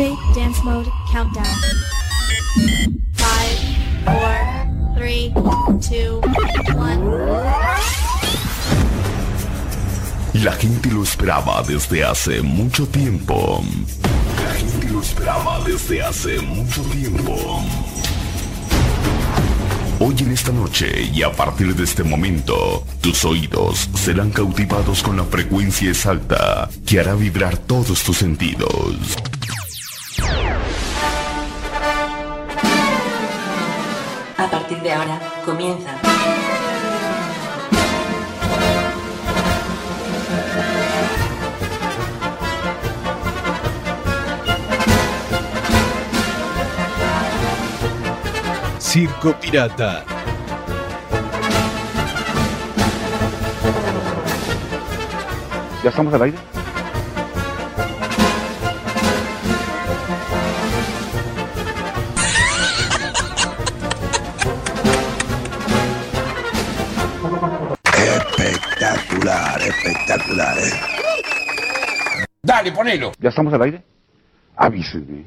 Dance mode countdown. Five, four, three, two, one. La gente lo esperaba desde hace mucho tiempo. La gente lo esperaba desde hace mucho tiempo. Hoy en esta noche y a partir de este momento, tus oídos serán cautivados con la frecuencia exacta que hará vibrar todos tus sentidos. Partir de ahora comienza. Circo Pirata. ¿Ya estamos al aire? Dale, ponelo. ¿Ya estamos al aire? Avísenme.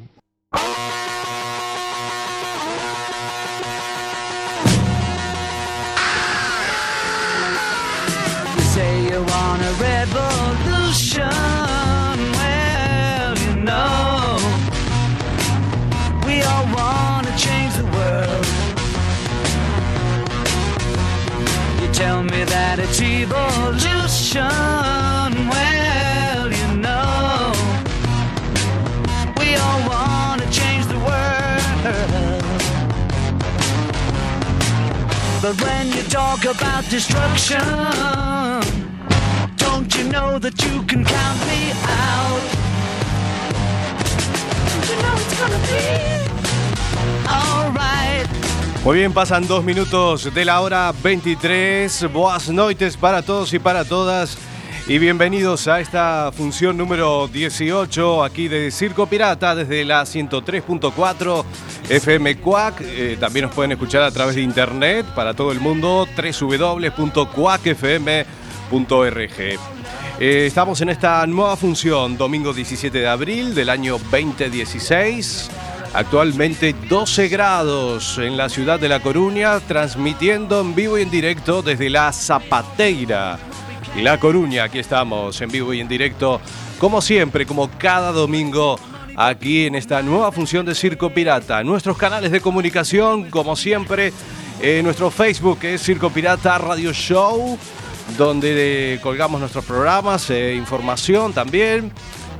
Talk about destruction, don't you know that you can count me out? You know it's gonna be alright? Muy bien, pasan dos minutos de la hora 23. Boas noites para todos y para todas. Y bienvenidos a esta función número 18 aquí de Circo Pirata desde la 103.4 FM Cuac. Eh, también nos pueden escuchar a través de internet para todo el mundo www.cuacfm.org. Eh, estamos en esta nueva función, domingo 17 de abril del año 2016. Actualmente 12 grados en la ciudad de La Coruña, transmitiendo en vivo y en directo desde la Zapateira. La Coruña, aquí estamos en vivo y en directo, como siempre, como cada domingo, aquí en esta nueva función de Circo Pirata. Nuestros canales de comunicación, como siempre, eh, nuestro Facebook que es Circo Pirata Radio Show, donde eh, colgamos nuestros programas, eh, información también.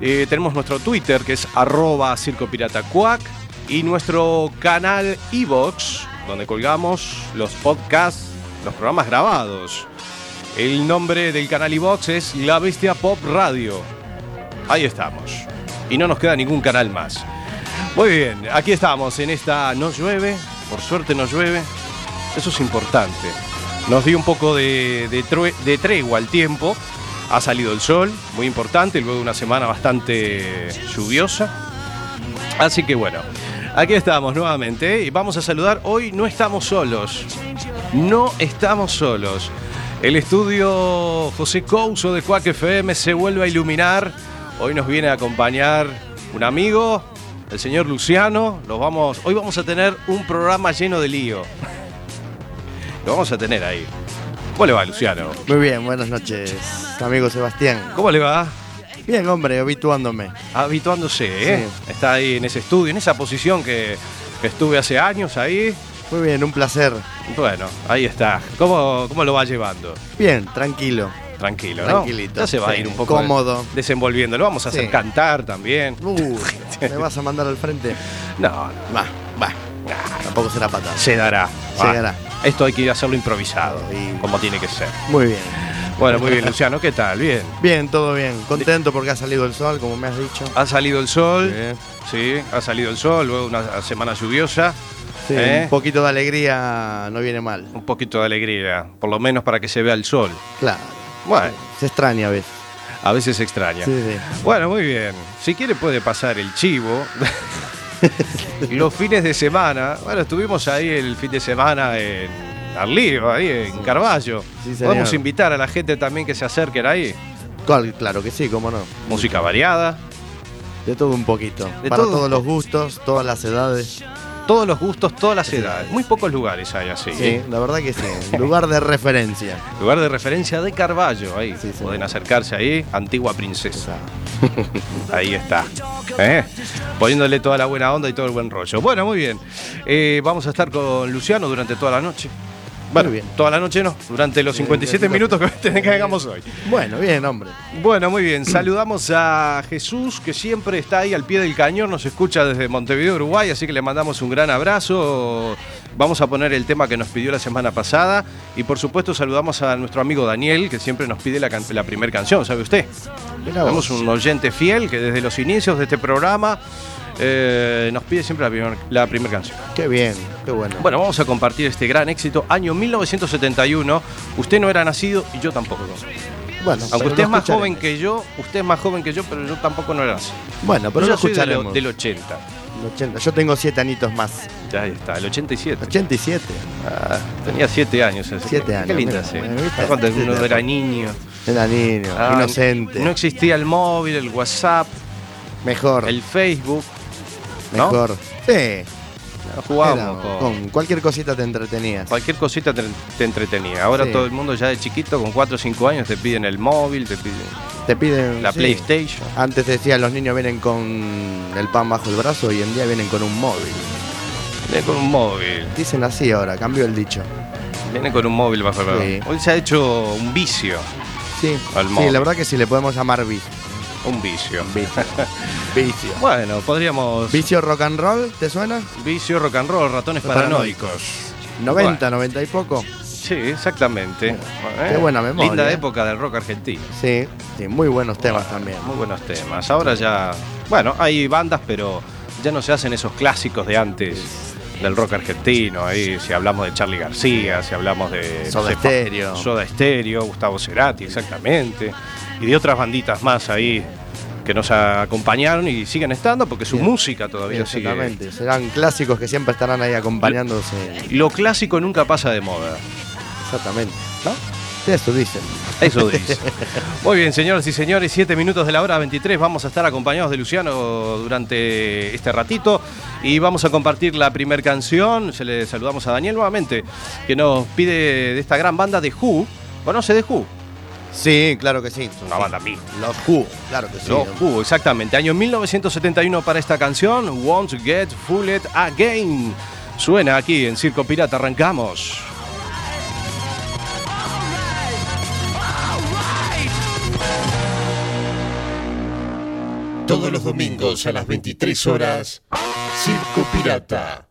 Eh, tenemos nuestro Twitter que es arroba Circo Pirata Cuac y nuestro canal Evox, donde colgamos los podcasts, los programas grabados. El nombre del canal iVox es La Bestia Pop Radio. Ahí estamos. Y no nos queda ningún canal más. Muy bien, aquí estamos en esta No llueve, por suerte no llueve. Eso es importante. Nos dio un poco de, de tregua al tiempo. Ha salido el sol, muy importante, luego de una semana bastante lluviosa. Así que bueno, aquí estamos nuevamente y vamos a saludar. Hoy no estamos solos. No estamos solos. El estudio José Couso de Cuac FM se vuelve a iluminar. Hoy nos viene a acompañar un amigo, el señor Luciano. Los vamos, hoy vamos a tener un programa lleno de lío. Lo vamos a tener ahí. ¿Cómo le va, Luciano? Muy bien, buenas noches, amigo Sebastián. ¿Cómo le va? Bien, hombre, habituándome. Habituándose, ¿eh? Está ahí en ese estudio, en esa posición que, que estuve hace años ahí. Muy bien, un placer. Bueno, ahí está. ¿Cómo, cómo lo va llevando? Bien, tranquilo. Tranquilo, ¿no? Tranquilito, Ya se va a ir un poco cómodo. desenvolviendo. Lo vamos a hacer Sí. cantar también. Uh, ¿Me vas a mandar al frente? No, no, Va, va. Tampoco será patada. se dará. Se Va. dará. Esto hay que hacerlo improvisado, Y- como tiene que ser. Muy bien. Bueno, muy bien, Luciano, ¿qué tal? Bien. Bien, todo bien. Contento porque ha salido el sol, como me has dicho. Ha salido el sol, sí, ha salido el sol, luego una semana lluviosa. Sí, ¿Eh? Un poquito de alegría no viene mal. Un poquito de alegría, por lo menos para que se vea el sol. Claro. Bueno, Se extraña a veces. a veces se extraña. Sí, sí. Bueno, muy bien. Si quiere puede pasar el chivo. Los fines de semana. Bueno, estuvimos ahí el fin de semana en Arlío, ahí en Carballo. Podemos invitar a la gente también que se acerquen ahí. Claro que sí, cómo no. Música variada. De todo un poquito. De Para todo todos los gustos, todas las edades. Todos los gustos, todas las edades. Muy pocos lugares hay así. Sí, la verdad que sí. Lugar de referencia. Lugar de referencia de Carballo, ahí. Sí, sí. Pueden acercarse ahí, antigua princesa. Ahí está. ¿Eh? Poniéndole toda la buena onda y todo el buen rollo. Bueno, muy bien. Eh, vamos a estar con Luciano durante toda la noche. Bueno, bien. toda la noche no, durante los 57 minutos que que hagamos hoy. Bueno, bien, hombre. Bueno, muy bien. Saludamos a Jesús, que siempre está ahí al pie del cañón, nos escucha desde Montevideo, Uruguay, así que le mandamos un gran abrazo. Vamos a poner el tema que nos pidió la semana pasada. Y por supuesto saludamos a nuestro amigo Daniel, que siempre nos pide la, can- la primera canción, ¿sabe usted? Tenemos un oyente fiel que desde los inicios de este programa eh, nos pide siempre la primera la primer canción. Qué bien, qué bueno. Bueno, vamos a compartir este gran éxito. Año 1971. Usted no era nacido y yo tampoco. Bueno, Aunque usted es más escucharemos. joven que yo, usted es más joven que yo, pero yo tampoco no era así. Bueno, pero yo lo soy de lo- escucharemos. del 80. El 80. Yo tengo siete anitos más. Ya ahí está, el 87. 87. Ah, tenía 7 años. ese. Siete Qué años, linda, sí. Cuando uno era niño. Era niño, Ah, inocente. No existía el móvil, el WhatsApp, mejor. el Facebook. ¿no? mejor. Sí. Jugábamos con con cualquier cosita te entretenías. cualquier cosita te, te entretenía. Ahora Sí. todo el mundo ya de chiquito, con 4 o 5 años, te piden el móvil, te piden Te piden la sí. PlayStation. Antes decía los niños vienen con el pan bajo el brazo, hoy en día vienen con un móvil. Viene con un móvil. Dicen así ahora, cambió el dicho. Viene con un móvil bajo el brazo. Sí. Hoy se ha hecho un vicio. Sí, Al sí móvil. la verdad que sí le podemos llamar vicio. Un vicio. Vicio. vicio. Bueno, podríamos. Vicio rock and roll, ¿te suena? Vicio, rock and roll, ratones paranoicos. 90, 90 y poco. Sí, exactamente. Eh, Qué buena memoria, Linda eh. época del rock argentino. Sí, sí, muy buenos temas también. Muy buenos temas. Ahora ya. Bueno, hay bandas, pero ya no se hacen esos clásicos de antes del rock argentino. Ahí, si hablamos de Charlie García, si hablamos de. Soda Stereo. Soda Stereo, Gustavo Cerati, exactamente. Y de otras banditas más ahí que nos acompañaron y siguen estando porque su Bien. música todavía sigue. Exactamente, serán clásicos que siempre estarán ahí acompañándose. Lo clásico nunca pasa de moda. Exactamente. ¿No? Eso dicen. Eso dice. Muy bien, señoras y señores, 7 minutos de la hora 23. Vamos a estar acompañados de Luciano durante este ratito y vamos a compartir la primera canción. Se le saludamos a Daniel nuevamente, que nos pide de esta gran banda de Who. ¿Conoce de Who? Sí, claro que sí. Una banda mí. Los Who, claro que sí. Los Who, exactamente. Año 1971 para esta canción, Won't Get Fooled Again. Suena aquí en Circo Pirata, arrancamos. Todos los domingos a las 23 horas, Circo Pirata.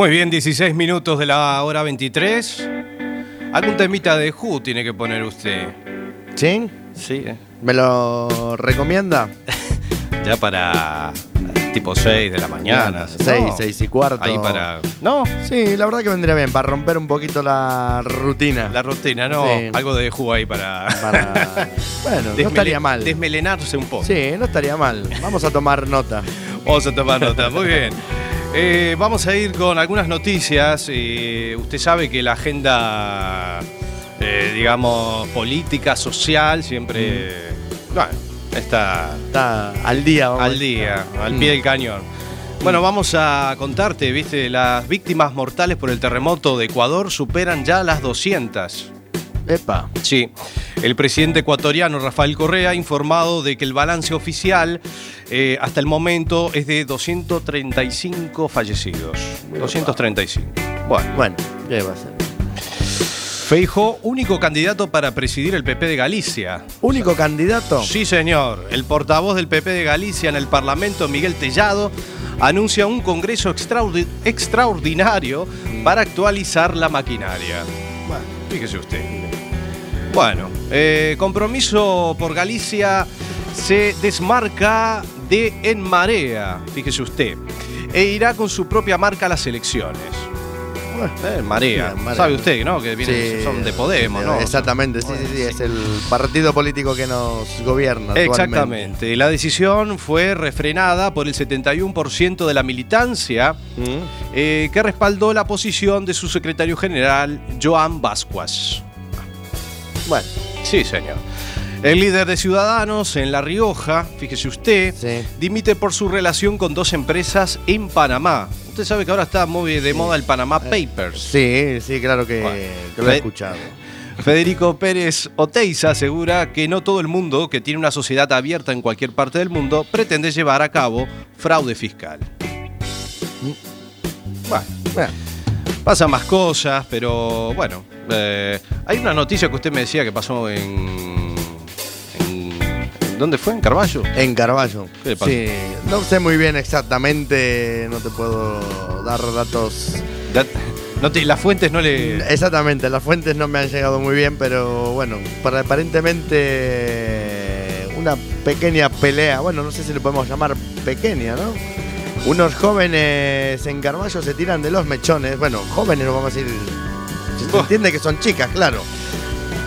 Muy bien, 16 minutos de la hora 23. Algún temita de Who tiene que poner usted. ¿Sí? Sí, eh. ¿Me lo recomienda? ya para tipo 6 de la mañana. 6, 6 y cuarto. Ahí para. ¿No? Sí, la verdad que vendría bien, para romper un poquito la rutina. La rutina, ¿no? Sí. Algo de Who ahí para. Para- Bueno, no estaría mal. Desmelenarse un poco. Sí, no estaría mal. Vamos a tomar nota. Vamos a tomar nota, muy bien. Eh, vamos a ir con algunas noticias. Eh, usted sabe que la agenda, eh, digamos, política, social, siempre, bueno, está Está al día. vamos al día, al Mm. pie del cañón. Bueno, vamos a contarte, viste, las víctimas mortales por el terremoto de Ecuador superan ya las 200. Epa. Sí, el presidente ecuatoriano Rafael Correa ha informado de que el balance oficial eh, hasta el momento es de 235 fallecidos. 235. Bueno, Bueno, ¿qué va a ser? Feijó, único candidato para presidir el PP de Galicia. Único candidato. Sí, señor. El portavoz del PP de Galicia en el Parlamento, Miguel Tellado, anuncia un congreso extraordi- extraordinario para actualizar la maquinaria. Bueno, fíjese usted. Bueno, eh, compromiso por Galicia se desmarca de En Marea, fíjese usted, e irá con su propia marca a las elecciones. Eh, Marea. Sabe usted, ¿no? Que vienen- Sí, son de Podemos, ¿no? Exactamente, sí, sí, sí, es el partido político que nos gobierna. Exactamente. La decisión fue refrenada por el 71% de la militancia Mm. eh, que respaldó la posición de su secretario general, Joan Vascuas. Bueno, Sí, señor. El líder de Ciudadanos en La Rioja, fíjese usted, Sí. dimite por su relación con dos empresas en Panamá. Usted sabe que ahora está muy de moda el Panamá Papers. sí, sí, claro que, Bueno. que lo he escuchado. Federico Pérez Oteiza asegura que no todo el mundo que tiene una sociedad abierta en cualquier parte del mundo pretende llevar a cabo fraude fiscal. Bueno, Bueno, pasan más cosas, pero bueno. Eh, hay una noticia que usted me decía que pasó en. en- ¿en ¿Dónde fue? ¿En Carballo? en Carballo. ¿Qué pasó? Sí, no sé muy bien exactamente, no te puedo dar datos. Da- no te- las fuentes no le. Exactamente, las fuentes no me han llegado muy bien, pero bueno, para, aparentemente una pequeña pelea, bueno, no sé si le podemos llamar pequeña, ¿no? Unos jóvenes en Carballo se tiran de los mechones, bueno, jóvenes no vamos a decir, se entiende que son chicas, claro.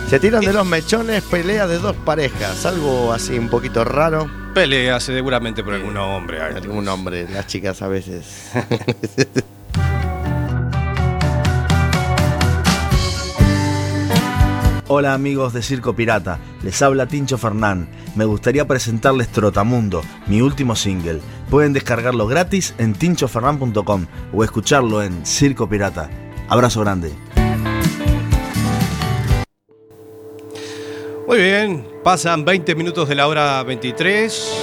Se tiran de los mechones, pelea de dos parejas, algo así un poquito raro. Pelea seguramente por algún hombre. ay, Algún hombre, las chicas a veces. Hola amigos de Circo Pirata, les habla Tincho Fernán. Me gustaría presentarles Trotamundo, mi último single. Pueden descargarlo gratis en tinchofernan.com o escucharlo en Circo Pirata. Abrazo grande. Muy bien, pasan 20 minutos de la hora 23.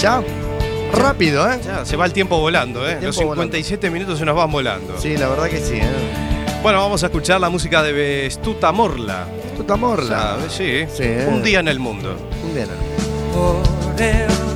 ya, rápido, ¿eh? Ya, se va el tiempo volando, ¿eh? Tiempo Los 57 minutos se nos van volando. Sí, la verdad que sí, ¿eh? Bueno, vamos a escuchar la música de Bestuta Morla. Puta morla. Sí. Sí. Un día en el mundo. Un día. Por el día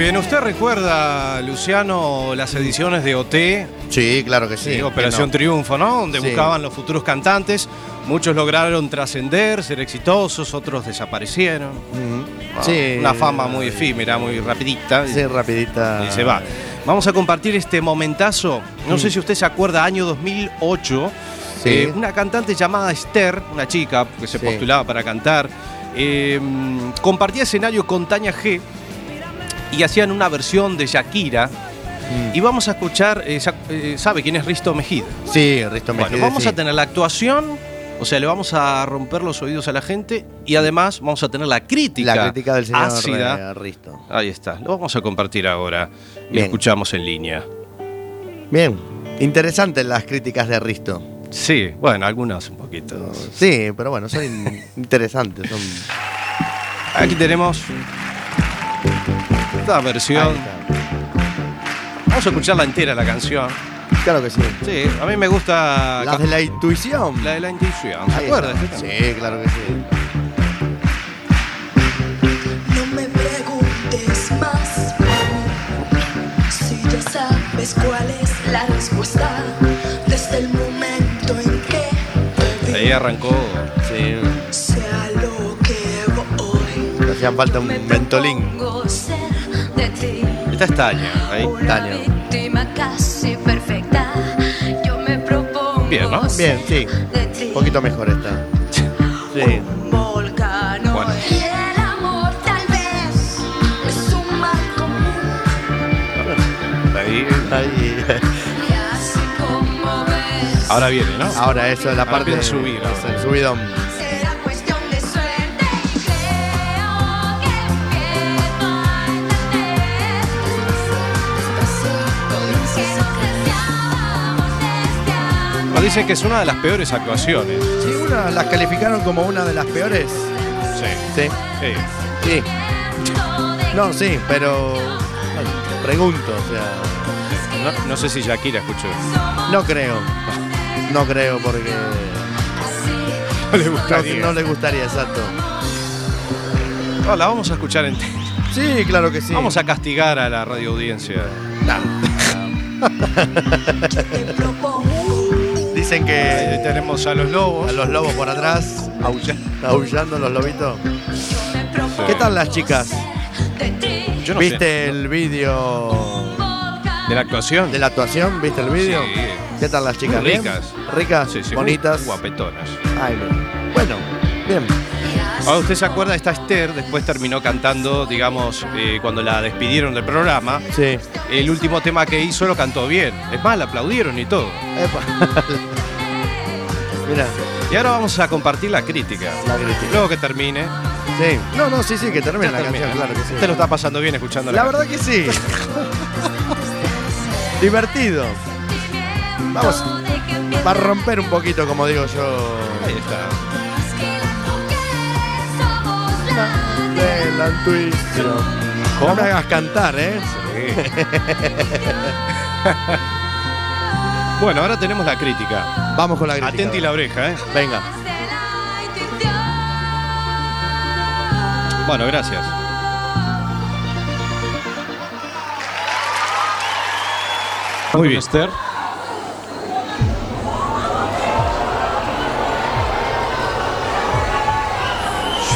bien, ¿usted recuerda, Luciano, las ediciones de OT? Sí, claro que sí. Operación no. Triunfo, ¿no? Donde Sí. buscaban los futuros cantantes. Muchos lograron trascender, ser exitosos, otros desaparecieron. Sí. Una fama muy efímera, muy rapidita. Sí, rapidita. Y se va. Vamos a compartir este momentazo. No Mm. sé si usted se acuerda, año 2008. Sí. eh, una cantante llamada Esther, una chica que se postulaba para cantar, eh, compartía escenario con Tania G y hacían una versión de Shakira. Mm. Y vamos a escuchar, eh, eh, ¿sabe quién es Risto Mejida? Sí, Risto Bueno, Mejide, vamos sí. a tener la actuación, o sea, le vamos a romper los oídos a la gente y además vamos a tener la crítica. La crítica del señor ácida. eh, Risto. Ahí está, lo vamos a compartir ahora y Bien. escuchamos en línea. Bien, interesantes las críticas de Risto. Sí, bueno, algunas un poquito. Sí, pero bueno, son in- interesantes. Son... Aquí tenemos esta versión. Vamos a escucharla entera la canción. Claro que sí. Sí, a mí me gusta Las de la intuición. la de la intuición. ¿Se Ahí acuerda? está. Sí, claro que sí. No me preguntes más si ya sabes cuál es la respuesta desde el momento en que te vi, Ahí arrancó. Sí. sea lo que voy. Hacían falta un Me mentolín. De Esta es Tania. Ahí. Tania. víctima casi perfecta. Yo me propongo Bien, ¿no? Bien, sí. de Un poquito mejor esta. Sí. Bueno. y el amor tal vez es un mal común. Ahí. Ahí. Y así como ves, Ahora viene, ¿no? Ahora eso es la Ahora parte a subir, es el subidón. Nos dicen que es una de las peores actuaciones. Sí, una las calificaron como una de las peores. Sí. Sí. Sí. Sí. No, sí, pero bueno, pregunto, o sea, No, no sé si Shakira escuchó. no creo. No creo porque No le no, gustaría. no le gustaría, exacto. No, la vamos a escuchar en. Sí, claro que sí. Vamos a castigar a la radio audiencia. Dicen que Ahí tenemos a los lobos. a los lobos por atrás, Aullando. aullando los lobitos. ¿Qué tal las chicas? Yo no ¿Viste sé. el vídeo ¿De la actuación? de la actuación? ¿Viste el vídeo? Sí. ¿Qué tal las chicas? Ricas. ¿Ricas? Sí, sí, ¿Bonitas? Guapetonas. Ay, bien. Bueno, bien. Ahora usted se acuerda, esta Esther después terminó cantando, digamos, eh, cuando la despidieron del programa. Sí. El último tema que hizo lo cantó bien. Es más, la aplaudieron y todo. Epa. Mira, Y ahora vamos a compartir la crítica. la crítica. Luego que termine. Sí. No, no, sí, sí, que termine ya la termina. canción, claro que sí. Usted lo está pasando bien escuchando La la, verdad que sí. Divertido. Vamos, va a romper un poquito, como digo yo. Ahí está. De la intuición. No me hagas cantar, ¿eh? bueno, ahora tenemos la crítica. Vamos con la crítica. Atenti la oreja, ¿eh? Venga. Bueno, gracias. Muy bien. Esther.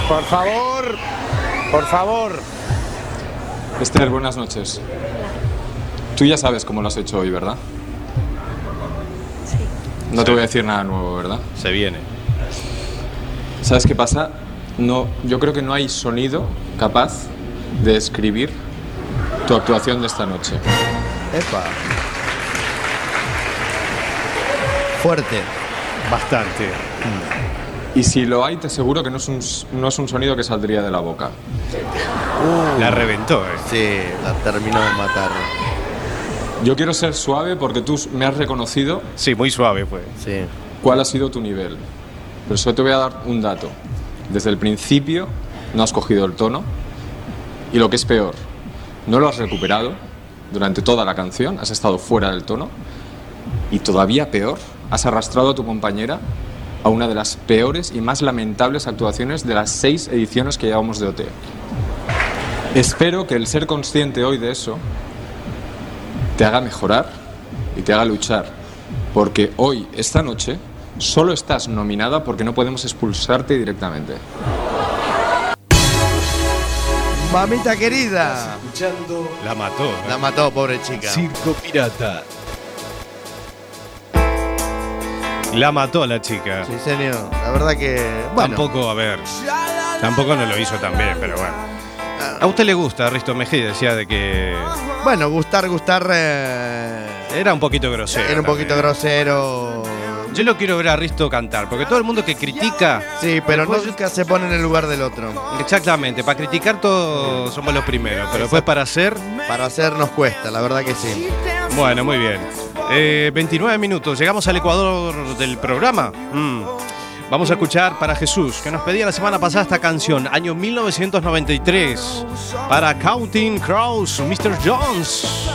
Por favor, por favor. Esther, buenas noches. Tú ya sabes cómo lo has hecho hoy, ¿verdad? No te voy a decir nada nuevo, ¿verdad? Se viene. ¿Sabes qué pasa? No, yo creo que no hay sonido capaz de describir tu actuación de esta noche. Epa. Fuerte. Bastante. Y si lo hay, te aseguro que no es un, no es un sonido que saldría de la boca. La reventó, ¿eh? Sí, la terminó de matar. Yo quiero ser suave porque tú me has reconocido. Sí, muy suave fue. Sí. ¿Cuál ha sido tu nivel? Pero solo te voy a dar un dato. Desde el principio no has cogido el tono y lo que es peor, no lo has recuperado durante toda la canción, has estado fuera del tono y todavía peor, has arrastrado a tu compañera a una de las peores y más lamentables actuaciones de las seis ediciones que llevamos de OT. Espero que el ser consciente hoy de eso te haga mejorar y te haga luchar, porque hoy, esta noche, solo estás nominada porque no podemos expulsarte directamente. Mamita querida. Escuchando La mató. ¿eh? La mató, pobre chica. Circo Pirata. La mató la chica. Sí, señor. La verdad que. Bueno, Tampoco, a ver. Tampoco no lo hizo tan bien, pero bueno. A usted le gusta, Risto Mejía decía de que bueno, gustar, gustar. eh, era un poquito grosero. era un poquito también. grosero. Yo lo quiero ver a Risto cantar, porque todo el mundo que critica. Sí, pero Después- nunca se pone en el lugar del otro. Exactamente, para criticar todos somos los primeros, pero después para hacer. Para hacer nos cuesta, la verdad que sí. Bueno, muy bien. Eh, 29 minutos, llegamos al Ecuador del programa. Mm. Vamos a escuchar para Jesús, que nos pedía la semana pasada esta canción, año 1993, para Counting Crows, Mr. Jones.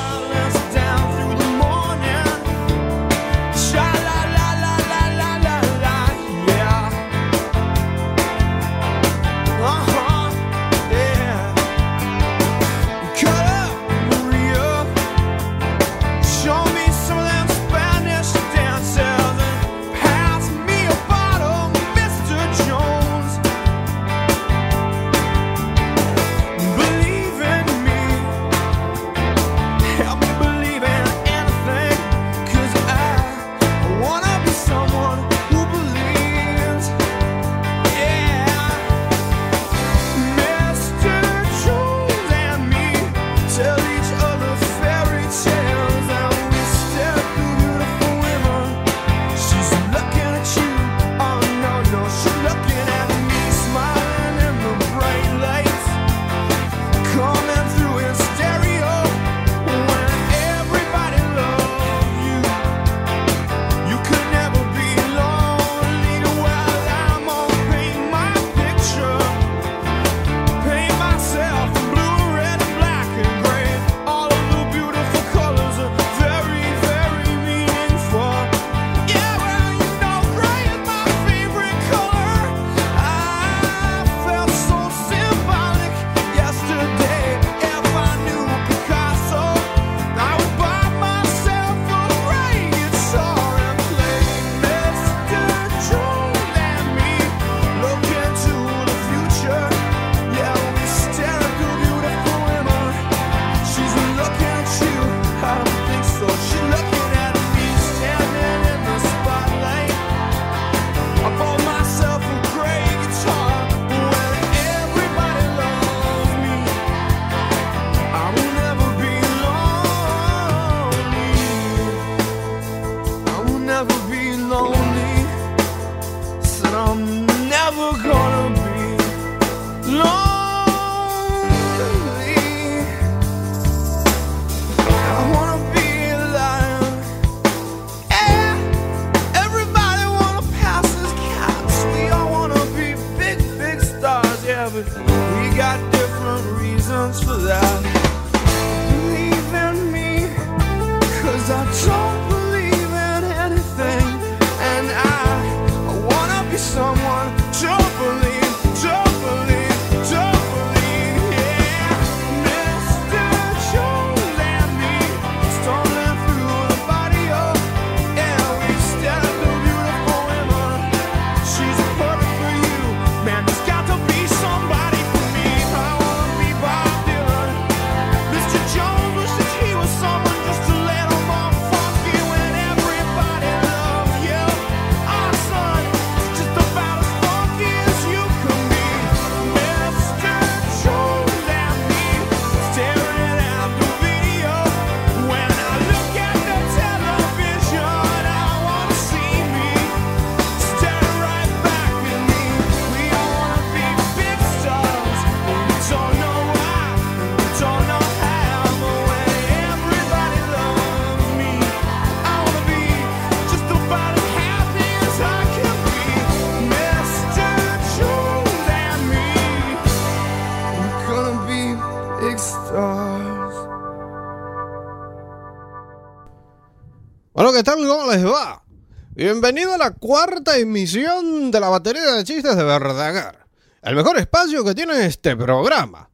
Bienvenido a la cuarta emisión de la batería de chistes de Verdagar. El mejor espacio que tiene este programa.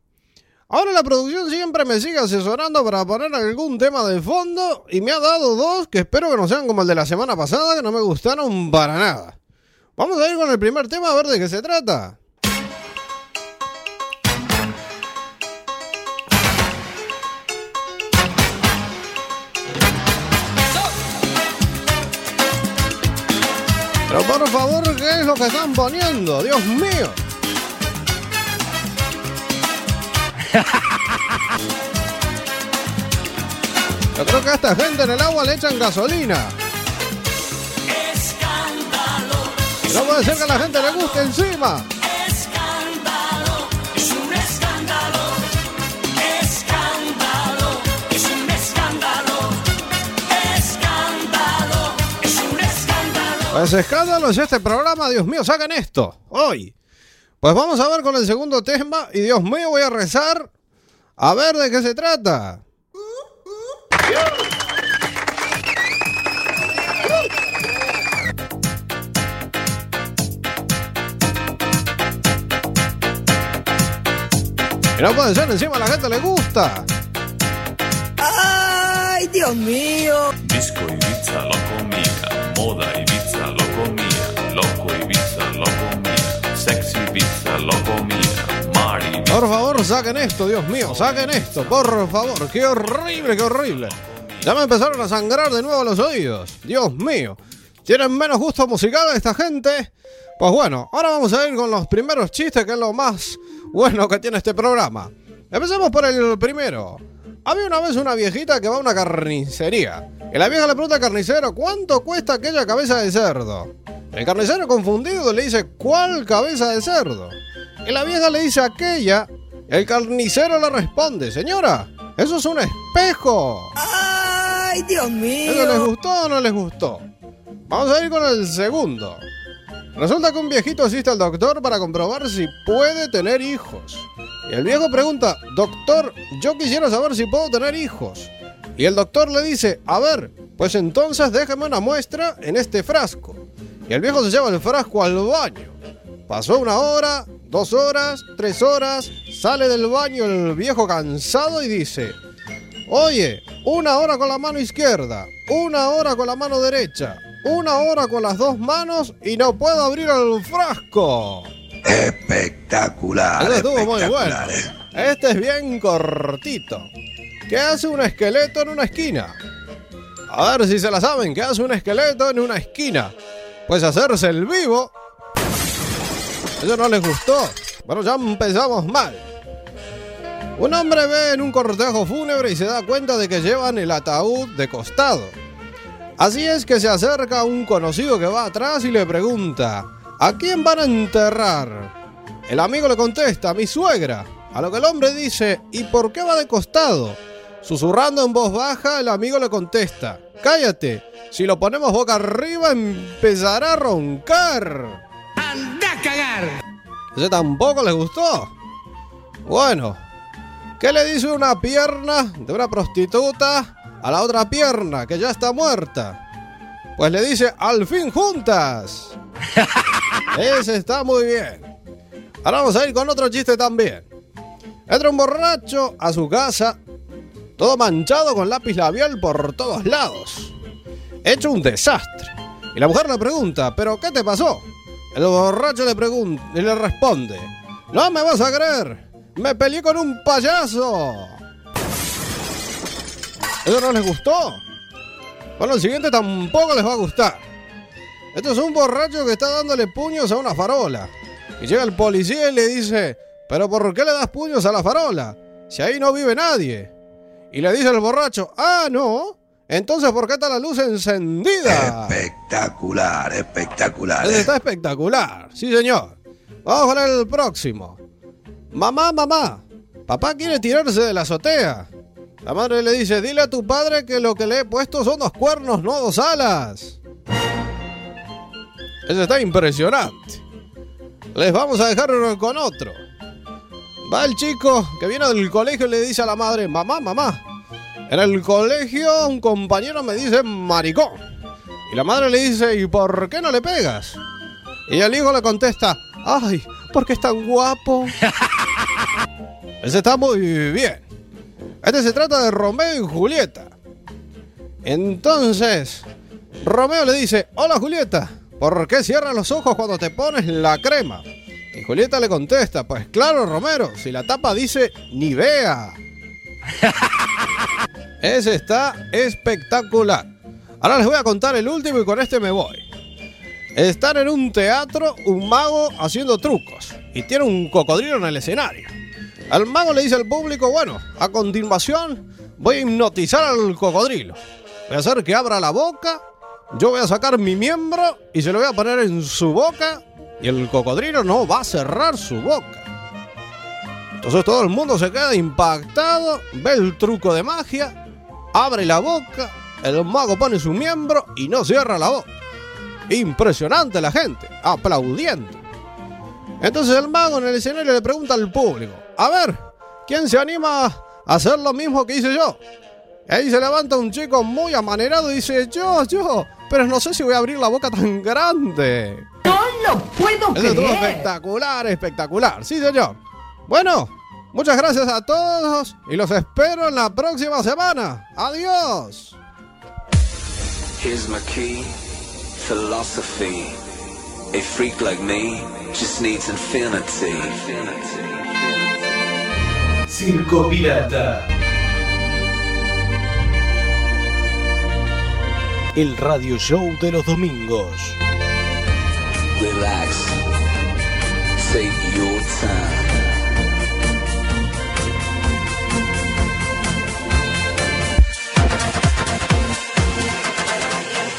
Ahora la producción siempre me sigue asesorando para poner algún tema de fondo y me ha dado dos que espero que no sean como el de la semana pasada que no me gustaron para nada. Vamos a ir con el primer tema a ver de qué se trata. Pero por favor, ¿qué es lo que están poniendo? Dios mío. Yo creo que a esta gente en el agua le echan gasolina. Escándalo. No puede ser que a la gente le guste encima. Pues escándalo es este programa, Dios mío, saquen esto, hoy. Pues vamos a ver con el segundo tema y Dios mío voy a rezar a ver de qué se trata. Y no puede ser, encima a la gente le gusta. ¡Ay, Dios mío! Disco Ibiza lo comía, moda Ibiza sexy Ibiza lo comía, Mari Por favor, saquen esto, Dios mío, saquen esto, por favor. Qué horrible, qué horrible. Ya me empezaron a sangrar de nuevo los oídos. Dios mío. ¿Tienen menos gusto musical esta gente? Pues bueno, ahora vamos a ir con los primeros chistes, que es lo más bueno que tiene este programa. Empecemos por el primero. Había una vez una viejita que va a una carnicería. Y la vieja le pregunta al carnicero, ¿cuánto cuesta aquella cabeza de cerdo? El carnicero confundido le dice, ¿cuál cabeza de cerdo? Y la vieja le dice aquella. El carnicero le responde, señora, eso es un espejo. ¡Ay, Dios mío! ¿Eso les gustó o no les gustó? Vamos a ir con el segundo. Resulta que un viejito asiste al doctor para comprobar si puede tener hijos. Y el viejo pregunta, doctor, yo quisiera saber si puedo tener hijos. Y el doctor le dice, a ver, pues entonces déjame una muestra en este frasco. Y el viejo se lleva el frasco al baño. Pasó una hora, dos horas, tres horas, sale del baño el viejo cansado y dice, oye, una hora con la mano izquierda, una hora con la mano derecha, una hora con las dos manos y no puedo abrir el frasco. Espectacular. Eso estuvo muy bueno. eh. Este es bien cortito. ¿Qué hace un esqueleto en una esquina? A ver si se la saben. ¿Qué hace un esqueleto en una esquina? Pues hacerse el vivo. Eso no les gustó. Bueno, ya empezamos mal. Un hombre ve en un cortejo fúnebre y se da cuenta de que llevan el ataúd de costado. Así es que se acerca a un conocido que va atrás y le pregunta, ¿a quién van a enterrar? El amigo le contesta, mi suegra. A lo que el hombre dice, ¿y por qué va de costado? Susurrando en voz baja, el amigo le contesta, cállate, si lo ponemos boca arriba empezará a roncar. ¡Anda a cagar! ¿Ese tampoco les gustó? Bueno, ¿qué le dice una pierna de una prostituta a la otra pierna que ya está muerta? Pues le dice, al fin juntas. Ese está muy bien. Ahora vamos a ir con otro chiste también. Entra un borracho a su casa, todo manchado con lápiz labial por todos lados. Hecho un desastre. Y la mujer le pregunta, ¿pero qué te pasó? El borracho le pregunta y le responde, no me vas a creer, me peleé con un payaso. ¿Eso no les gustó? Bueno, el siguiente tampoco les va a gustar. Esto es un borracho que está dándole puños a una farola. Y llega el policía y le dice, ¿pero por qué le das puños a la farola? Si ahí no vive nadie. Y le dice el borracho, ah, no. Entonces, ¿por qué está la luz encendida? Espectacular, espectacular. Eh. está espectacular. Sí, señor. Vamos con el próximo. Mamá, mamá, papá quiere tirarse de la azotea. La madre le dice, dile a tu padre que lo que le he puesto son dos cuernos, no dos alas. Ese está impresionante. Les vamos a dejar uno con otro. Va el chico que viene del colegio y le dice a la madre, mamá, mamá, En el colegio un compañero me dice maricón. Y la madre le dice, ¿y por qué no le pegas? Y el hijo le contesta, ay, porque es tan guapo. Ese está muy bien. Este se trata de Romeo y Julieta. Entonces, Romeo le dice, hola Julieta, ¿por qué cierras los ojos cuando te pones la crema? Y Julieta le contesta, pues claro, Romero, si la tapa dice Nivea. Ese está espectacular. Ahora les voy a contar el último y con este me voy. Están en un teatro un mago haciendo trucos y tiene un cocodrilo en el escenario. Al mago le dice al público, bueno, a continuación voy a hipnotizar al cocodrilo. Voy a hacer que abra la boca, yo voy a sacar mi miembro y se lo voy a poner en su boca y el cocodrilo no va a cerrar su boca. Entonces todo el mundo se queda impactado, ve el truco de magia, abre la boca, el mago pone su miembro y no cierra la boca. Impresionante la gente, aplaudiendo. Entonces el mago en el escenario le pregunta al público, a ver, ¿quién se anima a hacer lo mismo que hice yo? Ahí se levanta un chico muy amanerado y dice, yo, yo, pero no sé si voy a abrir la boca tan grande. ¡No lo puedo Eso creer! espectacular, espectacular. Sí, señor. Bueno, muchas gracias a todos y los espero en la próxima semana. Adiós. Here's my key, philosophy. A freak like me just needs infinity. Circo Pirata. El radio show de los domingos. Relax. Take your time.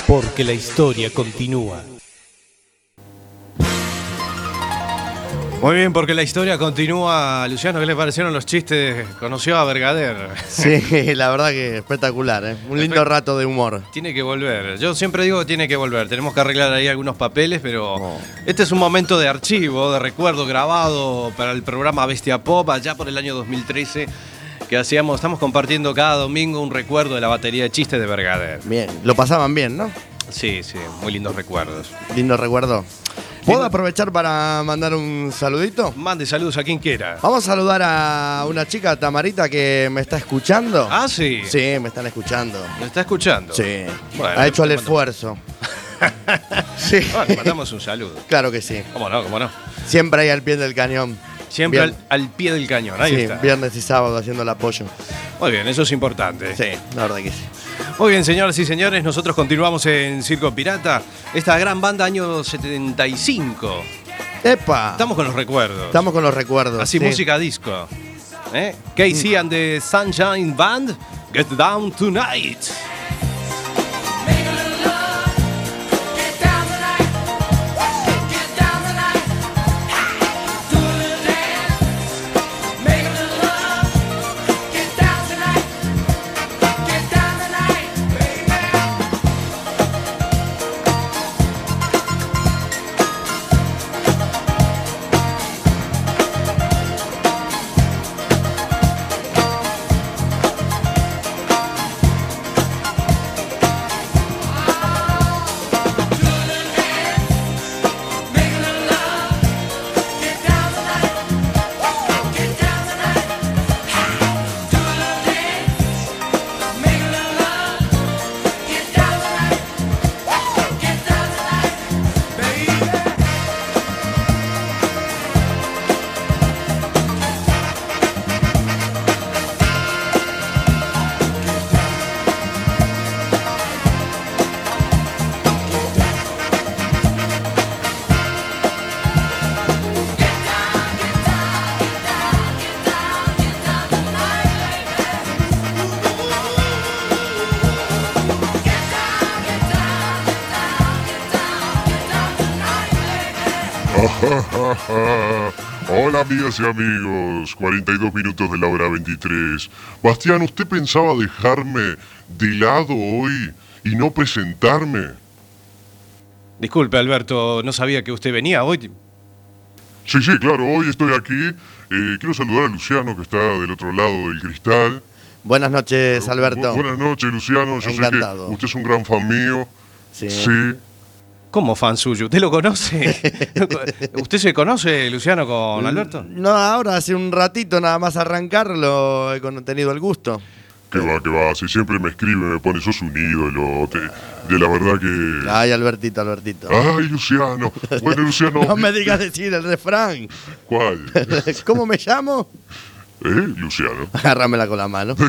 Porque la historia continúa. Muy bien, porque la historia continúa. Luciano, ¿qué le parecieron los chistes? Conoció a Bergader. Sí, la verdad que espectacular, ¿eh? Un lindo rato de humor. Tiene que volver. Yo siempre digo que tiene que volver. Tenemos que arreglar ahí algunos papeles, pero este es un momento de archivo, de recuerdo grabado para el programa Bestia Pop allá por el año 2013 que hacíamos. Estamos compartiendo cada domingo un recuerdo de la batería de chistes de Bergader. Bien, lo pasaban bien, ¿no? Sí, sí, muy lindos recuerdos. Lindo recuerdo. ¿Puedo aprovechar para mandar un saludito? Mande saludos a quien quiera. Vamos a saludar a una chica, Tamarita, que me está escuchando. Ah, sí. Sí, me están escuchando. ¿Me está escuchando? Sí. Bueno, ha hecho el esfuerzo. sí. Bueno, mandamos un saludo. Claro que sí. ¿Cómo no? ¿Cómo no? Siempre ahí al pie del cañón. Siempre al, pie del cañón. Ahí sí, está. viernes y sábado haciendo el apoyo. Muy bien, eso es importante. Sí, la verdad que sí. Muy bien, señoras y señores, nosotros continuamos en Circo Pirata, esta gran banda año 75. ¡Epa! Estamos con los recuerdos. Estamos con los recuerdos. Así, sí. música disco. ¿Eh? Casey and the Sunshine Band, Get Down Tonight. Hola amigas y amigos, 42 minutos de la hora 23. Bastián, ¿usted pensaba dejarme de lado hoy y no presentarme? Disculpe, Alberto, no sabía que usted venía hoy. Sí, sí, claro, hoy estoy aquí. Eh, quiero saludar a Luciano que está del otro lado del cristal. Buenas noches, Alberto. Bu- buenas noches, Luciano. Yo Encantado. sé que usted es un gran fan mío. Sí. ¿Cómo fan suyo? ¿Usted lo conoce? ¿Usted se conoce, Luciano, con Alberto? No, ahora hace un ratito nada más arrancarlo he con- tenido el gusto. Que va, que va. Si siempre me escribe, me pone, sos un ídolo. te- de la verdad que. Ay, Albertito, Albertito. Ay, Luciano. Bueno, Luciano. No me digas decir el refrán. ¿Cuál? ¿Cómo me llamo? ¿Eh? Luciano. Agárramela con la mano.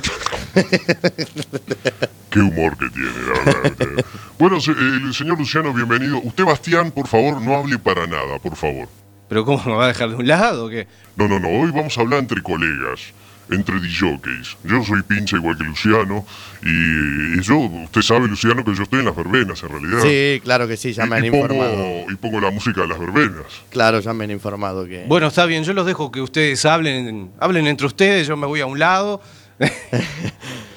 Qué humor que tiene, la verdad. Bueno, se- eh, el señor Luciano, bienvenido. Usted, Bastián, por favor, no hable para nada, por favor. ¿Pero cómo me va a dejar de un lado? o ¿Qué? No, no, no. Hoy vamos a hablar entre colegas, entre DJs. Yo soy pincha igual que Luciano. Y, y yo, usted sabe, Luciano, que yo estoy en las verbenas, en realidad. Sí, claro que sí, ya Y- me han y, pongo, informado. y pongo la música de las verbenas. Claro, ya me han informado que. Bueno, está bien, yo los dejo que ustedes hablen, hablen entre ustedes, yo me voy a un lado.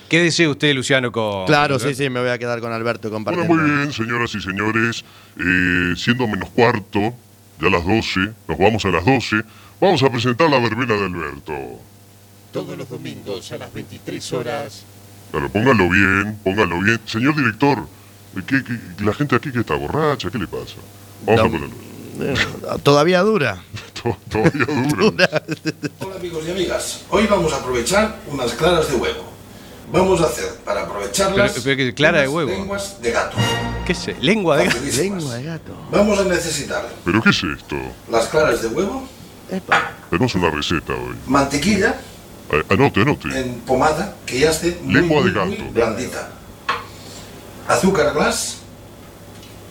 ¿Qué desea usted, Luciano, con... Claro, sí, sí, me voy a quedar con Alberto Bueno, compartiendo. muy bien, señoras y señores. Eh, siendo menos cuarto, ya las 12, nos vamos a las 12, vamos a presentar la verbena de Alberto. Todos los domingos a las 23 horas. Claro, póngalo bien, póngalo bien. Señor director, ¿qué, qué- la gente aquí que está borracha, ¿qué le pasa? Vamos a ponerlo. Eh, Todavía dura. To- Todavía dura. Hola amigos y amigas, hoy vamos a aprovechar unas claras de huevo. Vamos a hacer, para aprovecharlas, Pero- pero que clara de huevo. lenguas de gato. ¿Qué sé? ¿Lengua de gato? Rapidísimas. de gato. Vamos a necesitar ¿Pero qué es esto? las claras de huevo, Tenemos una receta hoy. mantequilla Anote, anote. en pomada que ya esté muy, Lengua de muy, muy gato. blandita. Azúcar glass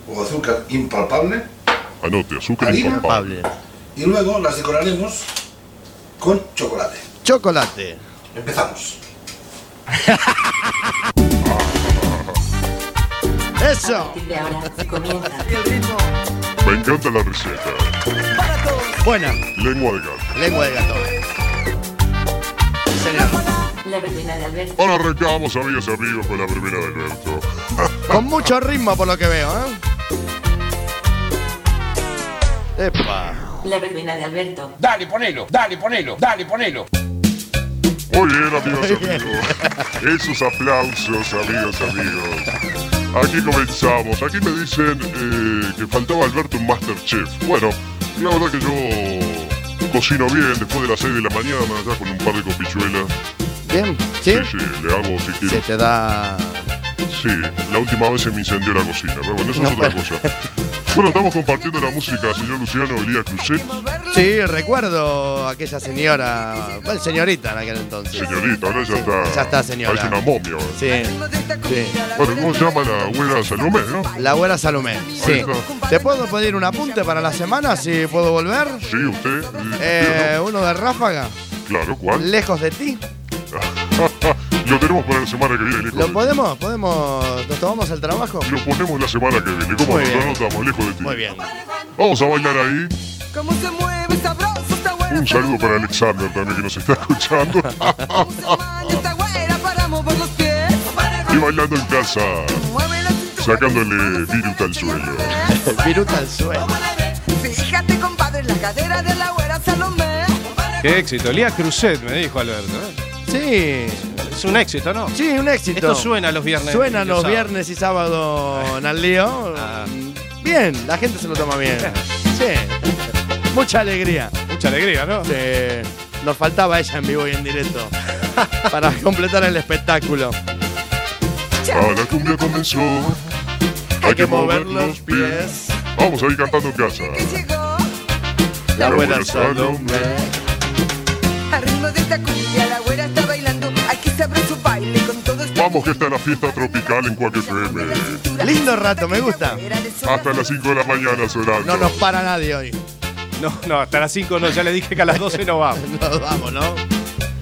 o azúcar impalpable Anote, azúcar Harina. impalpable. y luego las decoraremos con chocolate. Chocolate. Empezamos. Eso. Me encanta la receta. Buena. Lengua de gato. Lengua de gato. La verbena de Alberto. Ahora arrancamos, amigas y amigos, con la verbena de Alberto. Con mucho ritmo por lo que veo, ¿eh? Epa. La verbena de Alberto. Dale, ponelo, dale, ponelo, dale, ponelo. Muy bien, amigos y amigos. Esos aplausos, amigos y amigos. Aquí comenzamos. Aquí me dicen eh, que faltaba Alberto un Masterchef. Bueno, la verdad que yo cocino bien después de las 6 de la mañana, ya con un par de copichuelas. Bien, ¿sí? Sí, sí, le hago si Se quiere. te da. Sí, la última vez se me incendió la cocina, pero bueno, eso es otra cosa. Bueno, estamos compartiendo la música, señor Luciano Elías Cruzet. Sí, recuerdo aquella señora. Bueno, señorita en aquel entonces. Señorita, ahora ya está. Ya está, señora. Parece una momia ahora. Sí. sí. Bueno, ¿cómo se llama la güera Salomé, no? La abuela Salomé. Sí. Está. ¿Te puedo pedir un apunte para la semana si puedo volver? Sí, usted. Eh, uno de ráfaga. Claro, ¿cuál? Lejos de ti. Lo tenemos para la semana que viene, ¿Lo lejos. podemos? ¿Podemos? ¿Nos tomamos el trabajo? Lo ponemos la semana que viene. ¿Cómo Muy nos bien. anotamos? Lejos de ti. Muy bien. Vamos a bailar ahí. ¿Cómo se mueve sabroso esta güera? Un saludo para Alexander también que nos está escuchando. Y bailando en casa. Sacándole viruta al suelo. Viruta al suelo. Fíjate, compadre, la cadera de la güera Salomé. Qué éxito. Elías Cruzet, me dijo Alberto. ¿eh? Sí. Es un éxito, ¿no? Sí, un éxito. Esto suena los viernes. Suena los viernes y sábado en al lío. Ah. Bien, la gente se lo toma bien. Sí. Mucha alegría. Mucha alegría, ¿no? Sí. Nos faltaba ella en vivo y en directo. para completar el espectáculo. Ah, la cumbia comenzó. Hay que mover los pies. Vamos a ir cantando en casa. La buena buena Salomé. Al ritmo de esta cumbia la güera Vamos que está en la fiesta tropical en Cuac FM. Lindo rato, me gusta. Hasta las 5 de la mañana sonando. No nos para nadie hoy. No, no, hasta las 5 no, ya le dije que a las 12 no vamos. Nos vamos, ¿no?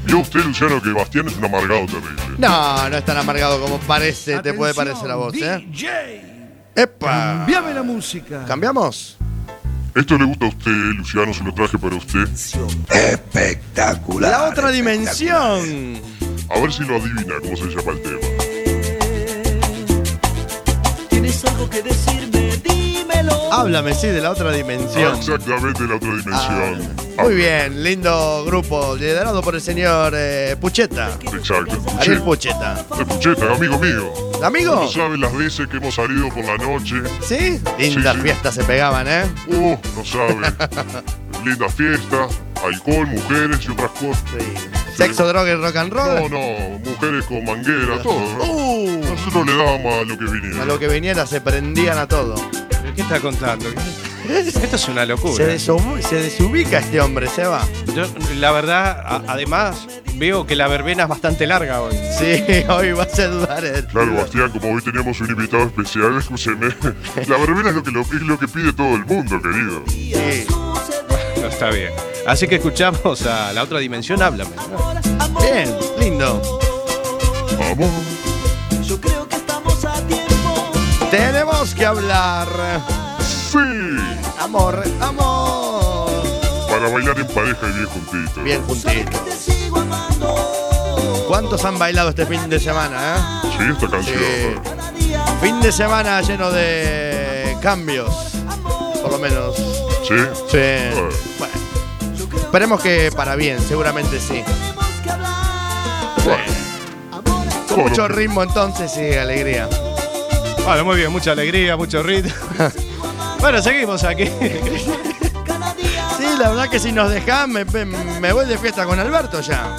Vio usted, Luciano, que Bastián es un amargado terrible. No, no es tan amargado como parece, te puede parecer a vos, ¿eh? ¡Epa! Cambiame la música. ¿Cambiamos? ¿Esto le gusta a usted, Luciano? Se lo traje para usted. Espectacular. La otra dimensión. A ver si lo adivina cómo se llama el tema. ¿Tienes algo que decirme? Dímelo. Háblame, sí, de la otra Ah, dimensión. exactamente, la otra dimensión. Muy bien, lindo grupo, liderado por el señor eh, Pucheta. Exacto. Ariel Pucheta. El Pucheta, amigo mío. ¿Amigo? No sabes las veces que hemos salido por la noche. ¿Sí? Lindas sí. fiestas se pegaban, ¿eh? Uh, no sabes. Linda fiesta, alcohol, mujeres y otras cosas. Sexo, droga y rock and roll. No, no, mujeres con manguera, todo. ¿no? Uh. Nosotros le dábamos a lo que viniera. A lo que viniera se prendían a todo. ¿Pero ¿Qué está contando? Esto es una locura. Se, desubi- se desubica este hombre, se va. Yo, la verdad, a- además, veo que la verbena es bastante larga hoy. Sí, hoy va a ser dudar el- Claro, Bastián, como hoy teníamos un invitado especial, escúcheme. La verbena es lo que, lo, es lo que pide todo el mundo, querido. Sí. No está bien. Así que escuchamos a la otra dimensión, háblame. ¿no? Bien, lindo. Vamos. Tenemos que hablar. Sí. Amor, amor. Para bailar en pareja y bien juntitos. Bien juntitos. ¿Cuántos han bailado este fin de semana, eh? Sí, esta canción. Sí. Fin de semana lleno de cambios. Por lo menos. ¿Sí? Sí. Bueno. Esperemos que para bien, seguramente sí. Con mucho ritmo entonces y alegría. Bueno, muy bien, mucha alegría, mucho ritmo. bueno, seguimos aquí. Sí, la verdad que si nos dejan, me, me- voy de fiesta con Alberto ya.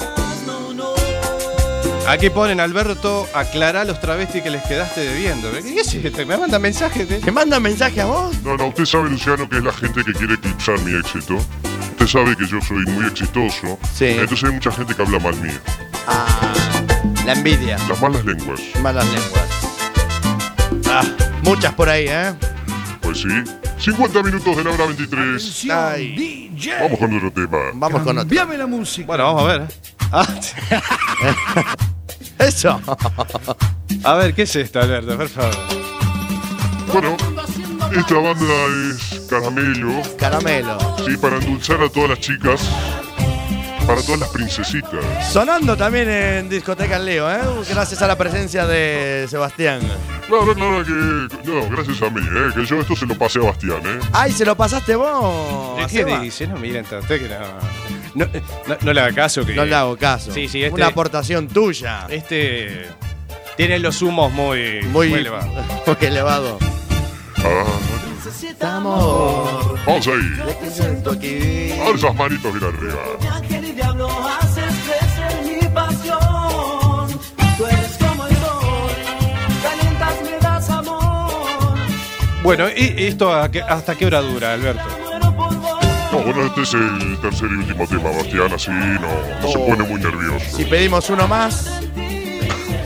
Aquí ponen, Alberto, aclará los travestis que les quedaste debiendo. ¿Qué es esto? ¿Me mandan mensajes? De... ¿Te mandan mensaje a vos? No, no, usted sabe, Luciano, que es la gente que quiere eclipsar mi éxito. Sabe que yo soy muy exitoso. Sí. Entonces hay mucha gente que habla mal mío. La envidia. Las malas lenguas. Malas lenguas. Ah, muchas por ahí, ¿eh? Pues sí. 50 minutos de la hora 23. Ay. Vamos con otro tema. Vamos con otro. La música. Bueno, vamos a ver. Ah, Eso. a ver, ¿qué es esto, Alberto? Por favor. Bueno, esta banda es Caramelo. Caramelo. Sí, para endulzar a todas las chicas. Para todas las princesitas. Sonando también en Discoteca El Leo, ¿eh? Gracias a la presencia de Sebastián. No, no, no, que, no, gracias a mí, ¿eh? que yo esto se lo pasé a Bastián. ¿eh? ¡Ay, se lo pasaste vos! ¿De qué dice? No, miren, usted que no. No, no- no le haga caso. Que... No le hago caso. Sí, sí, este. Una aportación tuya. Este. Tiene los humos muy. Muy, muy elevados. muy elevado. Ah, Amor. vamos ahí. Ahora esas manitos bien arriba. Ángel y diablo haces crecer mi pasión. Tú eres como el sol, calientas, me das amor. Bueno, ¿y esto hasta qué hora dura, Alberto? No, bueno, este es el tercer y último tema, Bastián, así no, no se pone muy nervioso. Si pedimos uno más,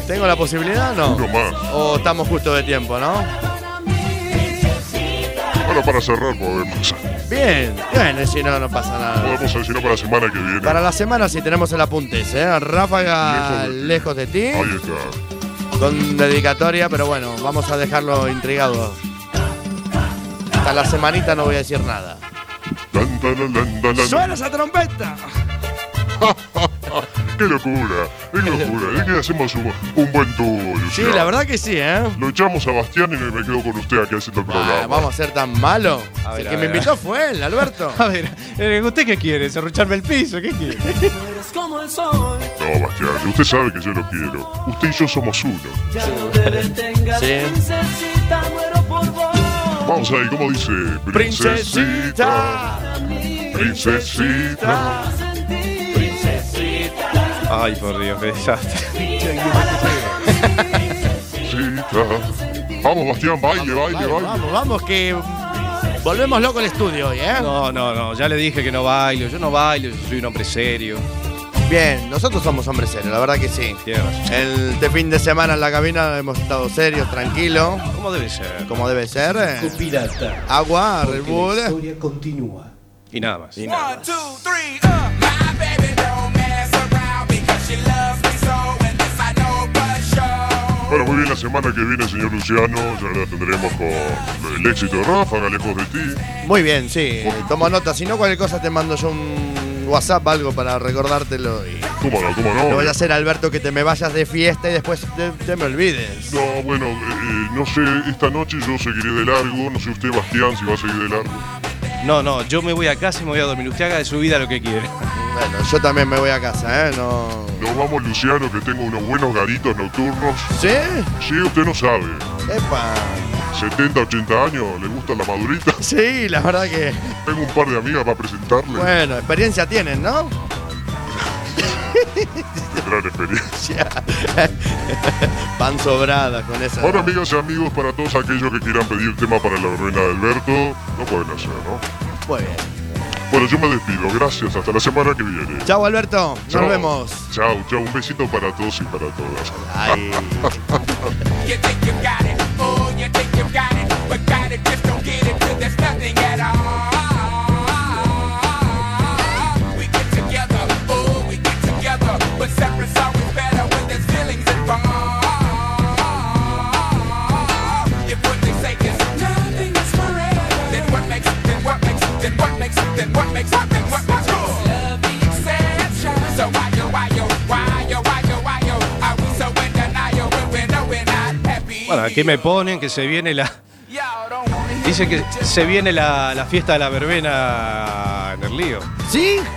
¿tengo la posibilidad o no? Uno más. O estamos justo de tiempo, ¿no? Ahora para cerrar podemos. Bien, bien, si no, no pasa nada. Podemos decirlo para la semana que viene. Para la semana sí tenemos el apunte, ¿eh? Ráfaga lejos de ti. Ahí está. Con dedicatoria, pero bueno, vamos a dejarlo intrigado. Hasta la semanita no voy a decir nada. Tan, tan, tan. ¡Suena esa trompeta! ¡Qué locura! ¡Qué locura! Es que hacemos un, un buen dúo, Sí, la verdad que sí, ¿eh? Lo echamos a Bastián y me quedo con usted aquí haciendo el Ah, programa. vamos a ser tan malo. A ver, el a que me invitó fue él, Alberto. A ver, eh, ¿usted qué quiere? ¿Cerrucharme el piso? ¿Qué quiere? Eres como el sol, No, Bastián, usted sabe que yo lo quiero. Usted y yo somos uno. ya no te detengas, Sí. princesita, muero por vos. Vamos ahí, ¿cómo dice? Princesita. Princesita. Ay, por Dios, qué desastre. Vamos, Bastián, baile, baile, Vamos, baile. vamos, vamos, que volvemos loco al estudio hoy, ¿eh? No, no, no, ya le dije que no bailo. Yo no bailo, yo soy un hombre serio. Bien, nosotros somos hombres serios, la verdad que sí. El este fin de semana en la cabina hemos estado serios, tranquilos, ¿Cómo debe ser? como debe ser. eh. Pirata. Agua, Red Bull. La historia continúa. Y nada más. Y nada. Bueno, muy bien, la semana que viene, señor Luciano, ya la tendremos con el éxito de Ráfaga, lejos de ti. Muy bien, sí. Tomo nota. Si no, cualquier cosa te mando yo un WhatsApp, algo para recordártelo. Y ¿Cómo no? ¿Cómo no? no voy a hacer, Alberto, que te me vayas de fiesta y después te, te me olvides. No, bueno, eh, eh, no sé, esta noche yo seguiré de largo, no sé usted, Bastián, si va a seguir de largo. No, no, yo me voy a casa y me voy a dormir. Usted haga de su vida lo que quiere. Bueno, yo también me voy a casa, ¿eh? No. Nos vamos, Luciano, que tengo unos buenos garitos nocturnos. ¿Sí? Sí, usted no sabe. Epa. 70, 80 años, ¿le gusta la madurita? Sí, la verdad que. Tengo un par de amigas para presentarle. Bueno, experiencia tienen, ¿no? Gran experiencia. Van sobradas con esa. Bueno, amigas y amigos, para todos aquellos que quieran pedir tema para la verbena de Alberto, lo pueden hacer, ¿no? Muy bien. Bueno, yo me despido. Gracias. Hasta la semana que viene. Chau, Alberto. Nos Chao. vemos. Chao, chao. Un besito para todos y para todas. You what makes, then what makes, then what makes love the exception? So why yo, why yo, why yo, why yo, why yo, are we so in denial when we know we're not happy? Bueno, aquí me ponen que se viene la. Dice que se viene la, la fiesta de la verbena en el lío. ¿Sí?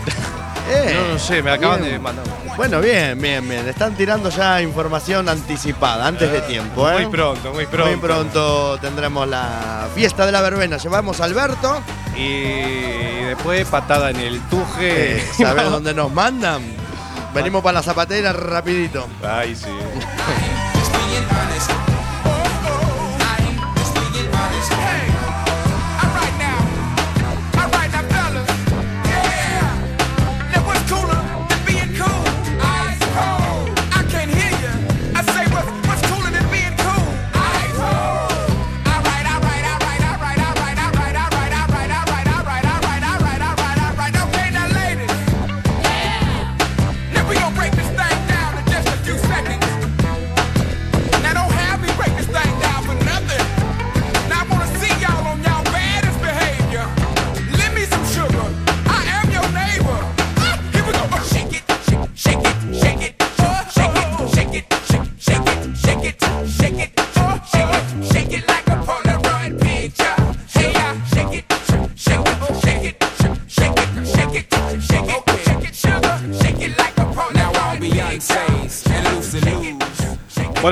Eh, no, no sé, me acaban bien. de mandar. Bueno, bien, bien, bien. Están tirando ya información anticipada, antes de tiempo, ¿eh? Muy pronto, muy pronto. Muy pronto tendremos la fiesta de la verbena. Llevamos a Alberto. Y después patada en el tuje. Eh, ¿Sabes dónde nos mandan? Venimos para la zapatera rapidito. Ay, sí.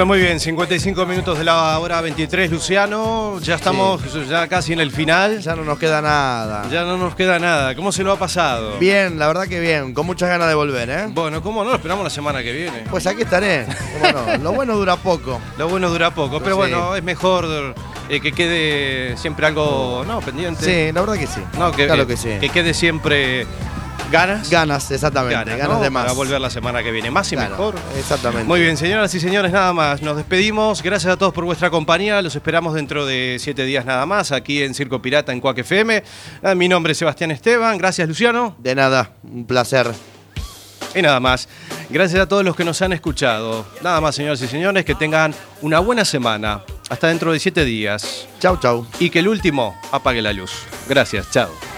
Bueno, muy bien, 55 minutos de la hora 23, Luciano. Ya estamos ya casi en el final. Ya no nos queda nada. Ya no nos queda nada. ¿Cómo se lo ha pasado? Bien, la verdad que bien. Con muchas ganas de volver, ¿eh? Bueno, ¿cómo no? Lo esperamos la semana que viene. Pues aquí estaré. ¿Cómo no? Lo bueno dura poco. Lo bueno dura poco, pero Sí. bueno, es mejor eh, que quede siempre algo no pendiente. Sí, la verdad que sí. No, que, Claro eh, que sí. que quede siempre ganas. Ganas, exactamente. Ganas, ¿no? de más. Para volver la semana que viene. Más y mejor. Exactamente. Muy bien, señoras y señores, nada más. Nos despedimos. Gracias a todos por vuestra compañía. Los esperamos dentro de siete días nada más, aquí en Circo Pirata en Cuac FM. Ah, Mi nombre es Sebastián Esteban. Gracias, Luciano. De nada, un placer. Y nada más. Gracias a todos los que nos han escuchado. Nada más, señoras y señores, que tengan una buena semana. Hasta dentro de siete días. Chau, chau. Y que el último apague la luz. Gracias, chao.